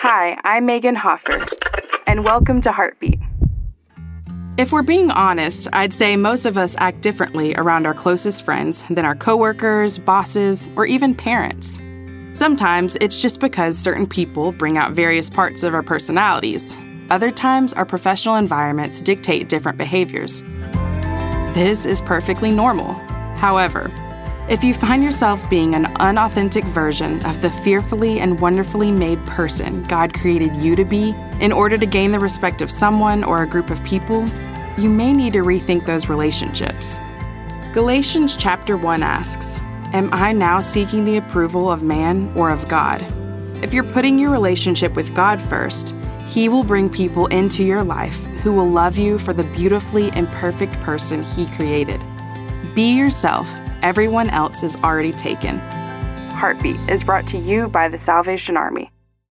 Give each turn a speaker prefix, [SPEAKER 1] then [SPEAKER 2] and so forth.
[SPEAKER 1] Hi, I'm Megan Hoffer, and welcome to Heartbeat. If we're being honest, I'd say most of us act differently around our closest friends than our coworkers, bosses, or even parents. Sometimes it's just because certain people bring out various parts of our personalities. Other times, our professional environments dictate different behaviors. This is perfectly normal. However, if you find yourself being an unauthentic version of the fearfully and wonderfully made person God created you to be in order to gain the respect of someone or a group of people, you may need to rethink those relationships. Galatians chapter 1 asks, Am I now seeking the approval of man or of God? If you're putting your relationship with God first, He will bring people into your life who will love you for the beautifully imperfect person He created. Be yourself everyone else is already taken. Heartbeat is brought to you by the Salvation Army.